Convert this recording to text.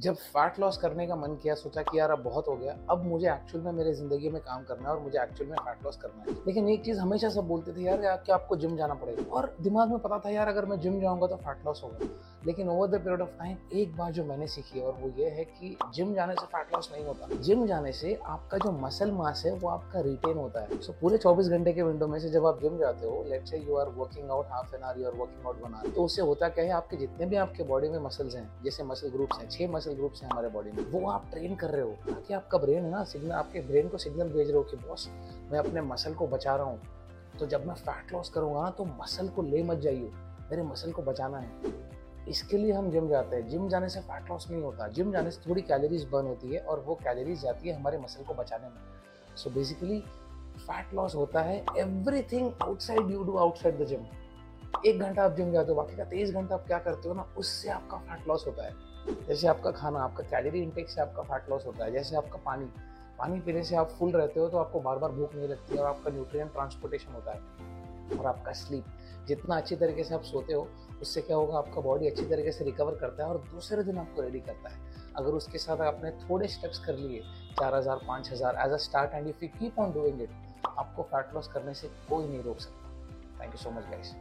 जब fat loss करने का मन किया, सोचा कि यार अब बहुत हो गया, अब मुझे एक्चुअल में मेरे ज़िंदगी में काम करना है और मुझे एक्चुअल में फैट लॉस करना है। लेकिन एक चीज़ हमेशा सब बोलते थे, यार कि आपको जिम जाना पड़ेगा? और दिमाग में पता था, यार, अगर मैं जिम जाऊँगा तो फैट लॉस होगा। लेकिन over the period of time एक बात जो मैंने सीखी है और वो ये है कि जिम जाने से फैट लॉस नहीं होता। जिम जाने से आपका जो मसल मास है वो आपका रिटेन होता है। सो so, पूरे 24 घंटे के विंडो में से जब आप जिम जाते हो लेट से you are working out half an hour you are working out one hour तो उससे होता क्या है आपके जितने भी आपके बॉडी में मसल्स हैं जैसे मसल ग्रुप्स हैं छह मसल ग्रुप्स हैं हमारे बॉडी में वो आप ट्रेन कर रहे हो। ताकि आपका ब्रेन है ना सिग्नल आपके ब्रेन को सिग्नल भेज रहे हो कि बॉस मैं अपने मसल को बचा रहा हूँ। तो जब मैं फैट लॉस करूँगा ना तो मसल को ले मत जाइए मेरे मसल को बचाना है। इसके लिए हम जिम जाते हैं। जिम जाने से फैट लॉस नहीं होता। जिम जाने से थोड़ी कैलोरीज बर्न होती है और वो कैलोरीज जाती है हमारे मसल को बचाने में। सो बेसिकली फैट लॉस होता है everything outside you do outside the gym एक घंटा आप जिम जाते हो, बाकी का तेईस घंटा आप क्या करते हो ना, उससे आपका फैट लॉस होता है। जैसे आपका खाना, आपका कैलोरी इंटेक से आपका फैट लॉस होता है। जैसे आपका पानी पानी पीने से आप फुल रहते हो तो आपको बार बार भूख नहीं लगती और आपका न्यूट्रिएंट ट्रांसपोर्टेशन होता है। और आपका स्लीप जितना अच्छी तरीके से आप सोते हो, उससे क्या होगा, आपका बॉडी अच्छी तरीके से रिकवर करता है और दूसरे दिन आपको रेडी करता है। अगर उसके साथ आपने थोड़े स्टेप्स कर लिए, चार हज़ार, पाँच हज़ार as a start and if you keep on doing it आपको फैट लॉस करने से कोई नहीं रोक सकता। Thank you so much guys